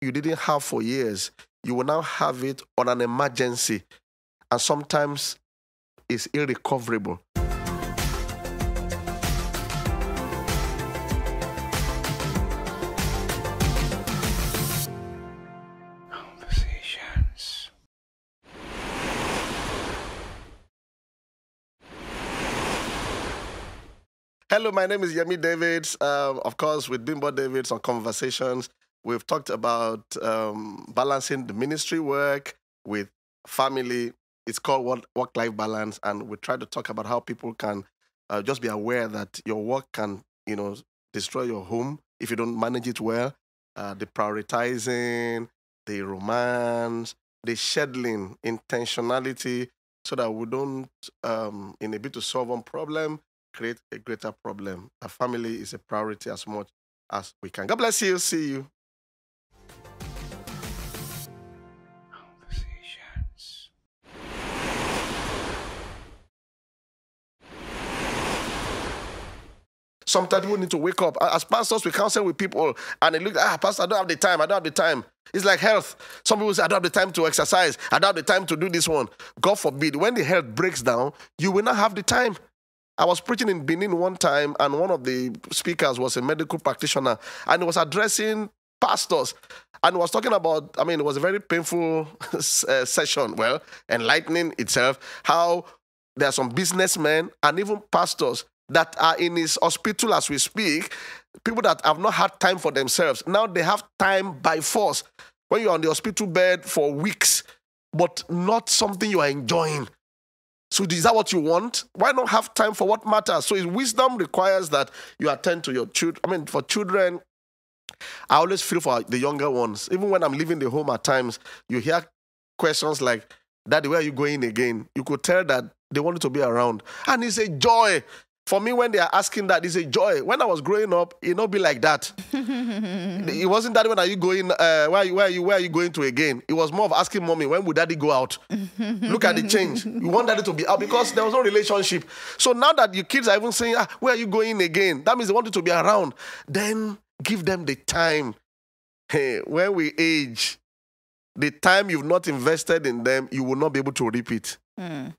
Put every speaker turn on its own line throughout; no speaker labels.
you didn't have for years, you will now have it on an emergency. And sometimes it's irrecoverable.
Conversations.
Hello, my name is Yemi Davids. Um, of course, with Bimbo Davids on Conversations, we've talked about um, balancing the ministry work with family. It's called work life balance. And we try to talk about how people can uh, just be aware that your work can, you know, destroy your home if you don't manage it well. Uh, the prioritizing, the romance, the scheduling, intentionality, so that we don't, um, in a bit to solve one problem, create a greater problem. A family is a priority as much as we can. God bless you. See you. Sometimes people need to wake up. As pastors, we counsel with people and they look, ah, pastor, I don't have the time. I don't have the time. It's like health. Some people say, I don't have the time to exercise. I don't have the time to do this one. God forbid, when the health breaks down, you will not have the time. I was preaching in Benin one time, and one of the speakers was a medical practitioner, and he was addressing pastors and was talking about i mean it was a very painful uh, session well enlightening itself how there are some businessmen and even pastors that are in his hospital as we speak people that have not had time for themselves now they have time by force when you're on the hospital bed for weeks but not something you are enjoying so is that what you want? Why not have time for what matters? So his wisdom requires that you attend to your children. I mean, for children, I always feel for the younger ones. Even when I'm leaving the home at times, you hear questions like, Daddy, where are you going again? You could tell that they wanted to be around. And it's a joy. For me, when they are asking that, it's a joy. When I was growing up, it not be like that. it wasn't that when are you going, uh, where, are you, where, are you, where are you going to again? It was more of asking mommy, when would daddy go out? Look at the change. You want daddy to be out because there was no relationship. So now that your kids are even saying, ah, where are you going again? That means they want you to be around. Then give them the time. Hey, when we age, the time you've not invested in them, you will not be able to repeat.
Mm.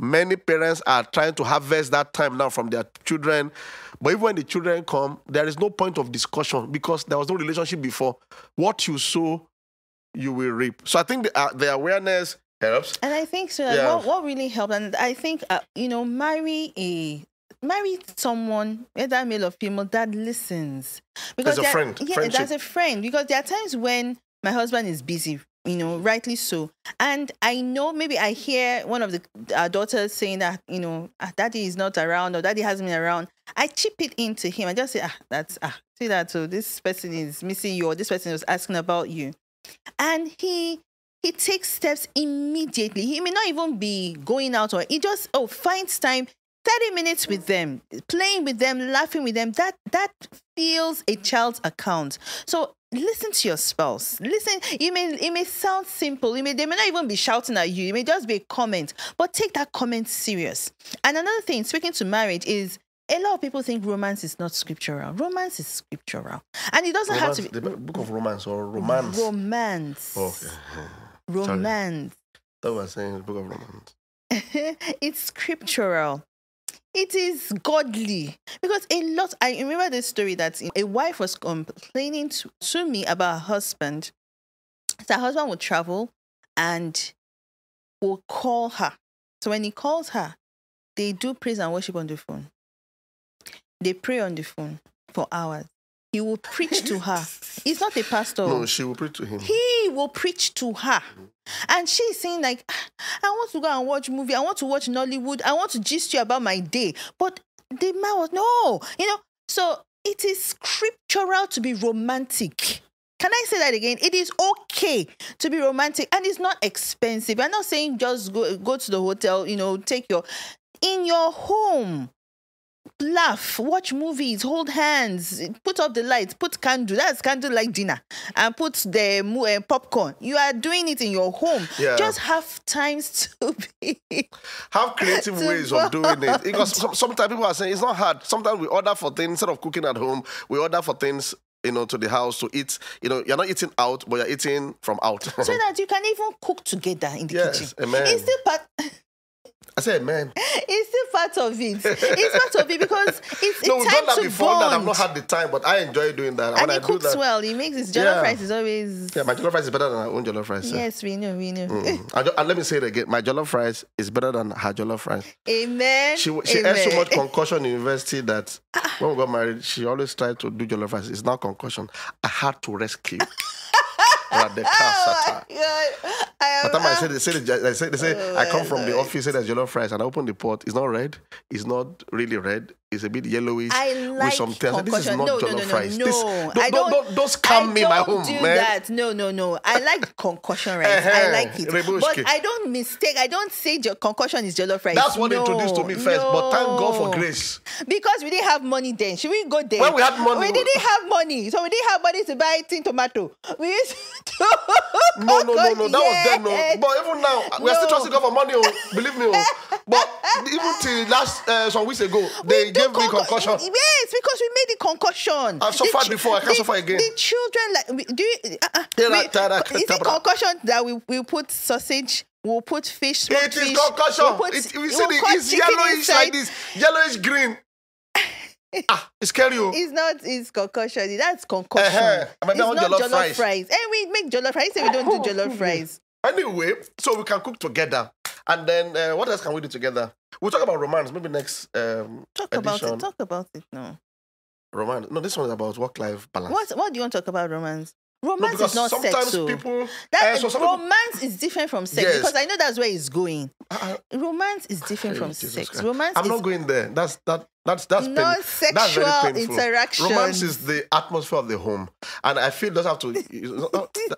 Many parents are trying to harvest that time now from their children. But even when the children come, there is no point of discussion because there was no relationship before. What you sow, you will reap. So I think the, uh, the awareness helps.
And I think so.
Yeah.
What, what really helped, and I think uh, you know, marry a marry someone, whether male or female, that listens.
As a friend,
yeah,
friendship.
as a friend. Because there are times when my husband is busy, you know, rightly so, and I know maybe I hear one of the uh, daughters saying that you know, ah, daddy is not around or daddy hasn't been around. I chip it into him. I just say, ah, that's ah, see that. So this person is missing you, or this person was asking about you, and he he takes steps immediately. He may not even be going out or he just oh finds time 30 minutes with them, playing with them, laughing with them. That that fills a child's account. So listen to your spouse. Listen, it may it may sound simple. It may they may not even be shouting at you. It may just be a comment, but take that comment serious. And another thing, speaking to marriage, is a lot of people think romance is not scriptural. Romance is scriptural. And it doesn't
Romance,
have to be the
book of romance or romance.
romance.
Oh, okay.
Romance.
That was saying the book of romance.
it's scriptural. It is godly because a lot. I remember this story that a wife was complaining to, to me about her husband. So her husband would travel and will call her. So when he calls her, they do praise and worship on the phone. They pray on the phone for hours. He will preach to her. He's not a pastor.
No, she will preach to him.
He will preach to her. And she's saying, like, "Ah, I want to go and watch movie. I want to watch Nollywood. I want to gist you about my day. But the man was, no, you know. So it is scriptural to be romantic. Can I say that again? It is okay to be romantic and it's not expensive. I'm not saying just go, go to the hotel, you know, take your, in your home laugh, watch movies, hold hands, put up the lights, put candle. That's candlelight dinner, and put the uh, popcorn. You are doing it in your home.
Yeah.
Just have times to be.
Have creative ways of doing it. Because some, sometimes people are saying it's not hard. Sometimes we order for things instead of cooking at home. We order for things you know, to the house to eat. You know, you're not eating out, but you're eating from out.
so that you can even cook together in the
Yes,
kitchen.
amen.
It's still part.
I said, man.
It's still part of it. It's part of it because it's,
No,
it's
we've
time
done that
to
before.
bond.
That I've not had the time, but I enjoy doing that.
and
when
he
I do
cooks
that,
well. He makes his jollof
Yeah.
rice is always.
yeah, my jollof rice is better than our own jollof rice. yeah.
Yes, we know, we know.
Mm. And, and let me say it again. My jollof rice is better than her jollof rice.
Amen.
She she
Amen.
ate so much concoction in university that when we got married, she always tried to do jollof rice. It's not concoction. I had to rescue. At the car
Oh my God. I am,
By the time I said, they they say, they say I oh come from the office, say there's jollof rice, and I open the pot. It's not red. It's not really red. It's a bit yellowish
I
with some things. This is not
No, no,
jollof
no, no,
rice.
no.
This,
I
don't,
don't-
don't, scam
I
me, my home,
do
man.
that. No, no, no. I like concoction rice. I
Eh-heh,
like it.
Rebushki.
But I don't mistake. I don't say concoction is jollof rice.
That's what
no,
they introduced to me first. But thank God for grace.
Because we didn't have money then. Should we go there?
When we had money,
We didn't have money. So we didn't have money to buy tin tomato. We used to
No, no, no, no. That was then. No.
Yes.
But even now, we are still
No.
trusting God for money. Oh, believe me. Oh. But even till last uh, some weeks ago, they
We do
gave me concoction.
Yes, because we made the concoction.
I've suffered
chi-
before, I can't
the-
suffer again.
The children, like, do you, uh, uh,
Yeah,
we-
that- that-
is it concoction that we we put sausage? We'll put fish, smoked
It is
fish.
concoction.
We'll put,
It, we
we'll
see the, it's yellowish
inside.
like this, yellowish green. ah, it's scary. oh.
It's not. It's concoction. That's concoction.
Uh-huh. But
It's
that one
not
jollof
jollof
rice.
And we make jollof fries. Say we don't do jollof fries.
Anyway, so we can cook together. And then uh, what else can we do together? We'll talk about romance, maybe next um,
Talk
edition.
about it. Talk about it. No.
Romance. No, this one is about work-life balance.
What What do you want to talk about romance? Romance
because
is not
sometimes
sex. So.
people.
That
uh, so some people-
romance is different from sex
Yes.
because I know that's where it's going.
Uh, uh,
Romance is different from
Jesus
sex.
Christ.
Romance
I'm not going there. That's that. That's that's
not
That's
interaction.
Romance is the atmosphere of the home, and I feel doesn't have to. that,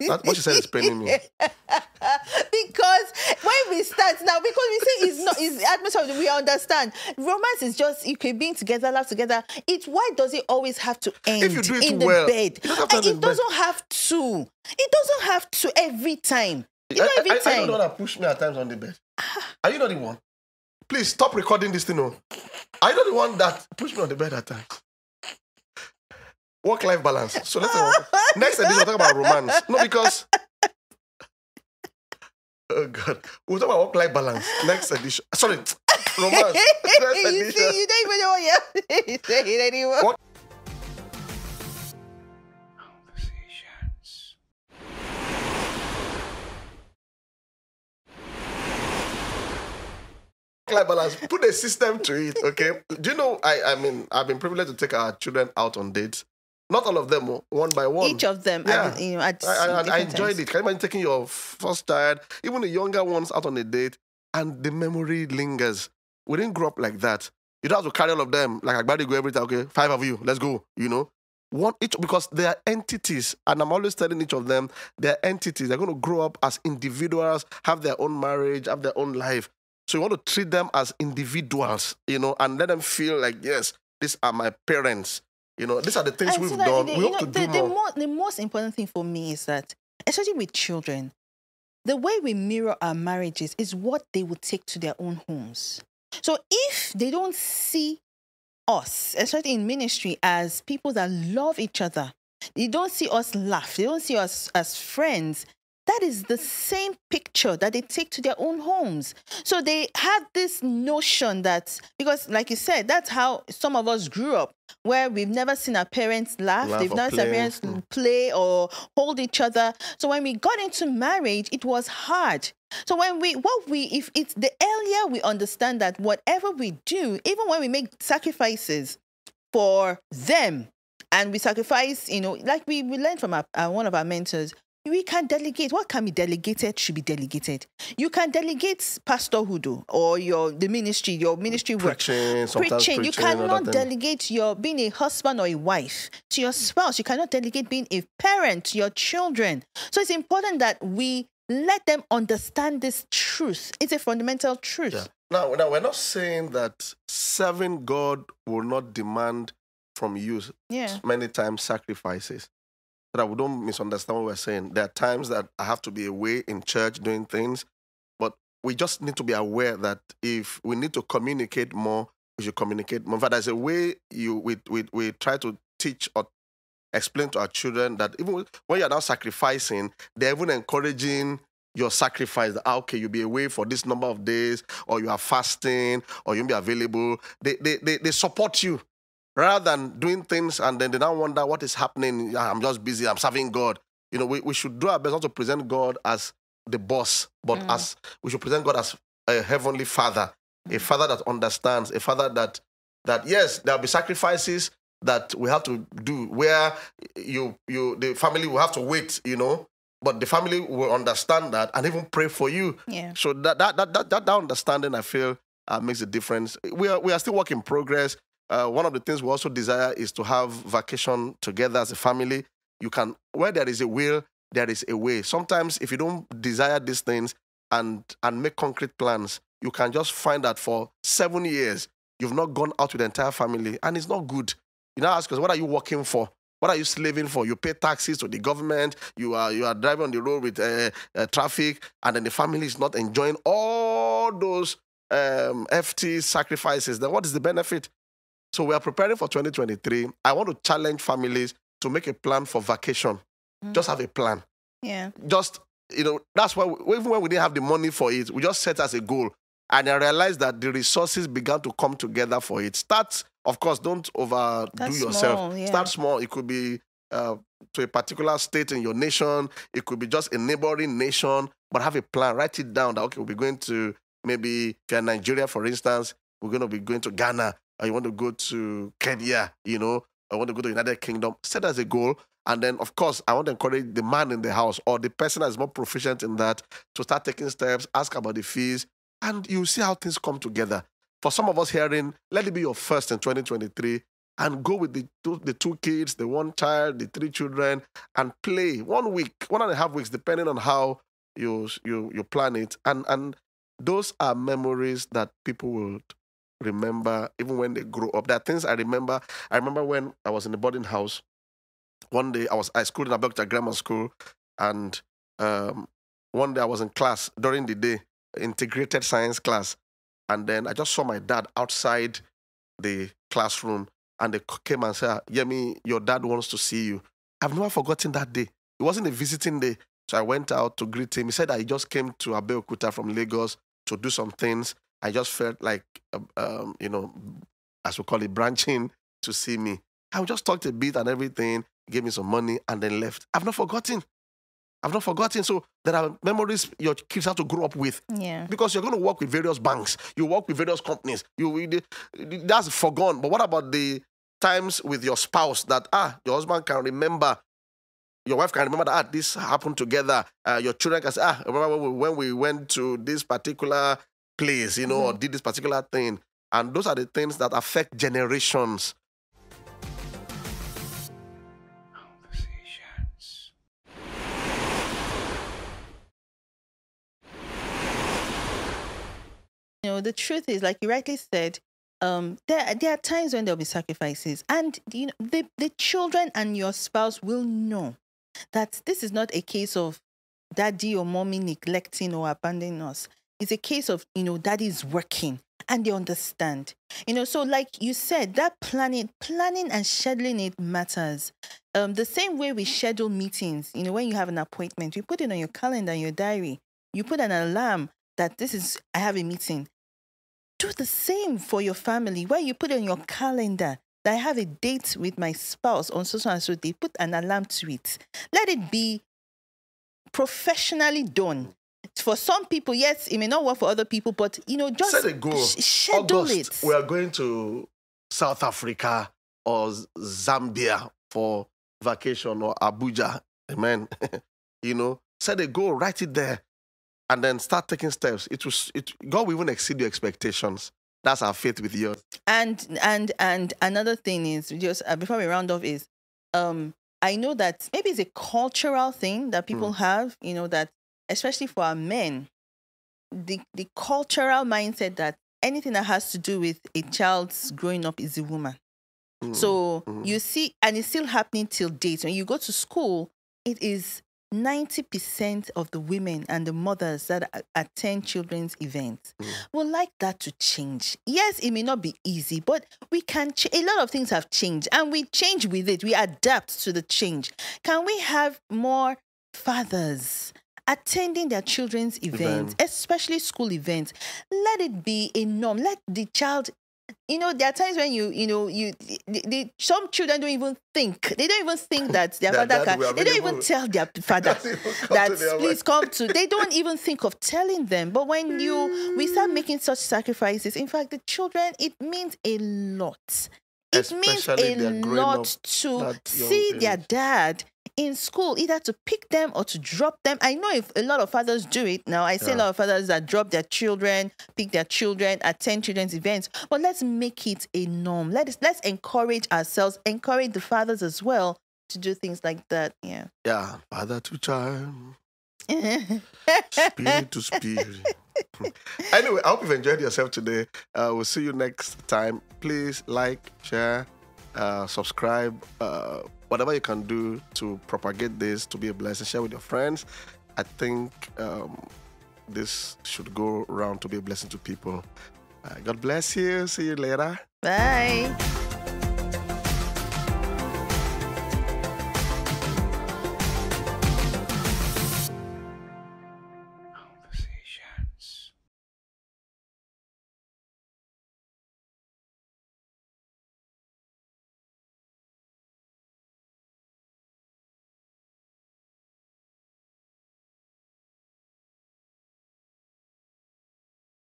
that- what you said is paining me.
because when we start now, because we say it's not it's the atmosphere, we understand. Romance is just you can being together, laugh together. It's why does it always have to end
you do it
in the bed?
it doesn't have to
And
end in
it doesn't have to. It doesn't have to every time. It's
I-
not
I-
every
I- Are you
time.
the one that push me at times on the bed? Ah. Are you not the one? Please stop recording this thing. Oh. Are you not the one that pushed me on the bed at times? Work-life balance. So let's talk about- next edition. We'll talk about romance. No, because oh god, we'll talk about work-life balance. Next edition. Sorry, romance. Next
you
edition.
see, you don't even know what you're saying anymore.
What? work-life balance. Put a system to it, okay? Do you know? I, I mean, I've been privileged to take our children out on dates. Not all of them, oh, one by one.
Each of them,
Yeah.
at, you know, at
I, I, I enjoyed
times.
it. Can you imagine taking your first child, even the younger ones, out on a date, and the memory lingers? We didn't grow up like that. You don't have to carry all of them like Agbadi go every time. Okay, five of you, let's go. You know, one each because they are entities, and I'm always telling each of them they're entities. They're going to grow up as individuals, have their own marriage, have their own life. So you want to treat them as individuals, you know, and let them feel like yes, these are my parents. You know, these are the things
And
we've
so
done. we hope
know,
to
the,
do
the,
more.
mo- the most important thing for me is that, especially with children, the way we mirror our marriages is what they will take to their own homes. So if they don't see us, especially in ministry, as people that love each other, they don't see us laugh, they don't see us as friends. That is the same picture that they take to their own homes. So they have this notion that, because like you said, that's how some of us grew up, where we've never seen our parents laugh,
Laugh
they've never seen our parents
Mm.
play or hold each other. So when we got into marriage, it was hard. So when we what we if it's the earlier we understand that whatever we do, even when we make sacrifices for them and we sacrifice, you know, like we, we learned from our, uh, one of our mentors, we can delegate. What can be delegated should be delegated. You can delegate pastorhood or your the ministry, your ministry work
preaching,
preaching.
preaching.
You cannot delegate your being a husband or a wife to your spouse. You cannot delegate being a parent to your children. So it's important that we let them understand this truth. It's a fundamental truth.
Yeah. Now, now, we're not saying that serving God will not demand from you
Yeah.
many times sacrifices. So that we don't misunderstand what we're saying. There are times that I have to be away in church doing things, but we just need to be aware that if we need to communicate more, we should communicate more. In fact, there's a way you we, we, we try to teach or explain to our children that even when you're now sacrificing, they're even encouraging your sacrifice. That, ah, okay, you'll be away for this number of days, or you are fasting, or you'll be available. They, they, they, they support you rather than doing things and then they now wonder what is happening. I'm just busy, I'm serving God. You know, we, we should do our best not to present God as the boss, but mm. as we should present God as a heavenly father, a mm. father that understands, a father that that yes, there'll be sacrifices that we have to do where you you the family will have to wait, you know, but the family will understand that and even pray for you.
Yeah.
So that that that that, that, that understanding I feel uh, makes a difference. We are we are still work in progress. Uh, one of the things we also desire is to have vacation together as a family. You can where there is a will, there is a way. Sometimes if you don't desire these things and and make concrete plans, you can just find that for seven years you've not gone out with the entire family, and it's not good. You now ask us, what are you working for? What are you slaving for? You pay taxes to the government. You are you are driving on the road with uh, uh, traffic, and then the family is not enjoying all those um, FT sacrifices. Then what is the benefit? So we are preparing for 2023. I want to challenge families to make a plan for vacation. Mm. Just have a plan.
Yeah.
Just you know that's why we, even when we didn't have the money for it, we just set as a goal. And I realized that the resources began to come together for it. Start, of course, don't overdo
That's
yourself.
small, yeah.
Start small. It could be uh, to a particular state in your nation. It could be just a neighboring nation. But have a plan. Write it down. That okay, we'll be going to maybe if you're Nigeria, for instance. We're going to be going to Ghana. Or you want to go to Kenya. You know, I want to go to United Kingdom. Set as a goal. And then, of course, I want to encourage the man in the house or the person that is more proficient in that to start taking steps, ask about the fees, and you see how things come together. For some of us hearing, let it be your first in 2023 and go with the two, the two kids, the one child, the three children, and play one week, one and a half weeks, depending on how you you you plan it. And and those are memories that people will remember even when they grow up. There are things I remember. I remember when I was in the boarding house. One day I was I schooled in Abeokuta Grammar School, and um, one day I was in class during the day integrated science class. And then I just saw my dad outside the classroom and they came and said, Yemi, your dad wants to see you. I've never forgotten that day. It wasn't a visiting day. So I went out to greet him. He said I just came to Abeokuta from Lagos to do some things. I just felt like, um, um you know, as we call it, branching to see me. I just talked a bit and everything, gave me some money, and then left. I've not forgotten. I've not forgotten. So there are memories your kids have to grow up with.
Yeah.
Because you're going to work with various banks, you work with various companies. You that's forgone. But what about the times with your spouse that ah your husband can remember, your wife can remember that ah this happened together. Uh, your children can say ah remember when we, when we went to this particular place, you know, mm-hmm. or did this particular thing. And those are the things that affect generations.
You know, the truth is, like you rightly said, um, there there are times when there'll be sacrifices, and you know, the the children and your spouse will know that this is not a case of daddy or mommy neglecting or abandoning us. It's a case of you know that is working and they understand. You know, so like you said, that planning, planning and scheduling it matters. Um, the same way we schedule meetings, you know, when you have an appointment, you put it on your calendar, your diary. You put an alarm that this is, I have a meeting. Do the same for your family where you put on your calendar that I have a date with my spouse on so and so They Put an alarm to it. Let it be professionally done. For some people, yes, it may not work for other people, but you know, just
set a goal.
Sh- schedule
August,
it.
We are going to South Africa or Zambia for vacation or Abuja. Amen. you know, set a goal, write it there and then start taking steps. It was it God will even exceed your expectations. That's our faith with yours.
And and and another thing is just uh, before we round off is um I know that maybe it's a cultural thing that people mm. have, you know, that especially for our men, the the cultural mindset that anything that has to do with a child's growing up is a woman. Mm. So mm. you see, and it's still happening till date. When you go to school, it is 90% of the women and the mothers that attend children's events would like that to change. Yes, it may not be easy, but we can ch- a lot of things have changed and we change with it. We adapt to the change. Can we have more fathers attending their children's events,
Event.
especially school events? Let it be a norm. Let the child you know, there are times when you, you know, you, the, the, some children don't even think. They don't even think that their
Their
father can. They don't even tell their father
Can't even come
that please come to. They don't even think of telling them. But when you we start making such sacrifices, in fact, the children, it means a lot. It means a lot to
that
see their dad in school, either to pick them or to drop them. I know if a lot of fathers do it now. I see a lot of fathers that drop their children, pick their children, attend children's events. But let's make it a norm. Let us let's encourage ourselves, encourage the fathers as well to do things like that. Yeah.
Yeah, father to child, spirit to spirit. anyway, I hope you've enjoyed yourself today. Uh, we'll see you next time. Please like, share, uh, subscribe, uh, whatever you can do to propagate this to be a blessing. Share with your friends. I think um, this should go around to be a blessing to people. Uh, God bless you. See you later.
Bye.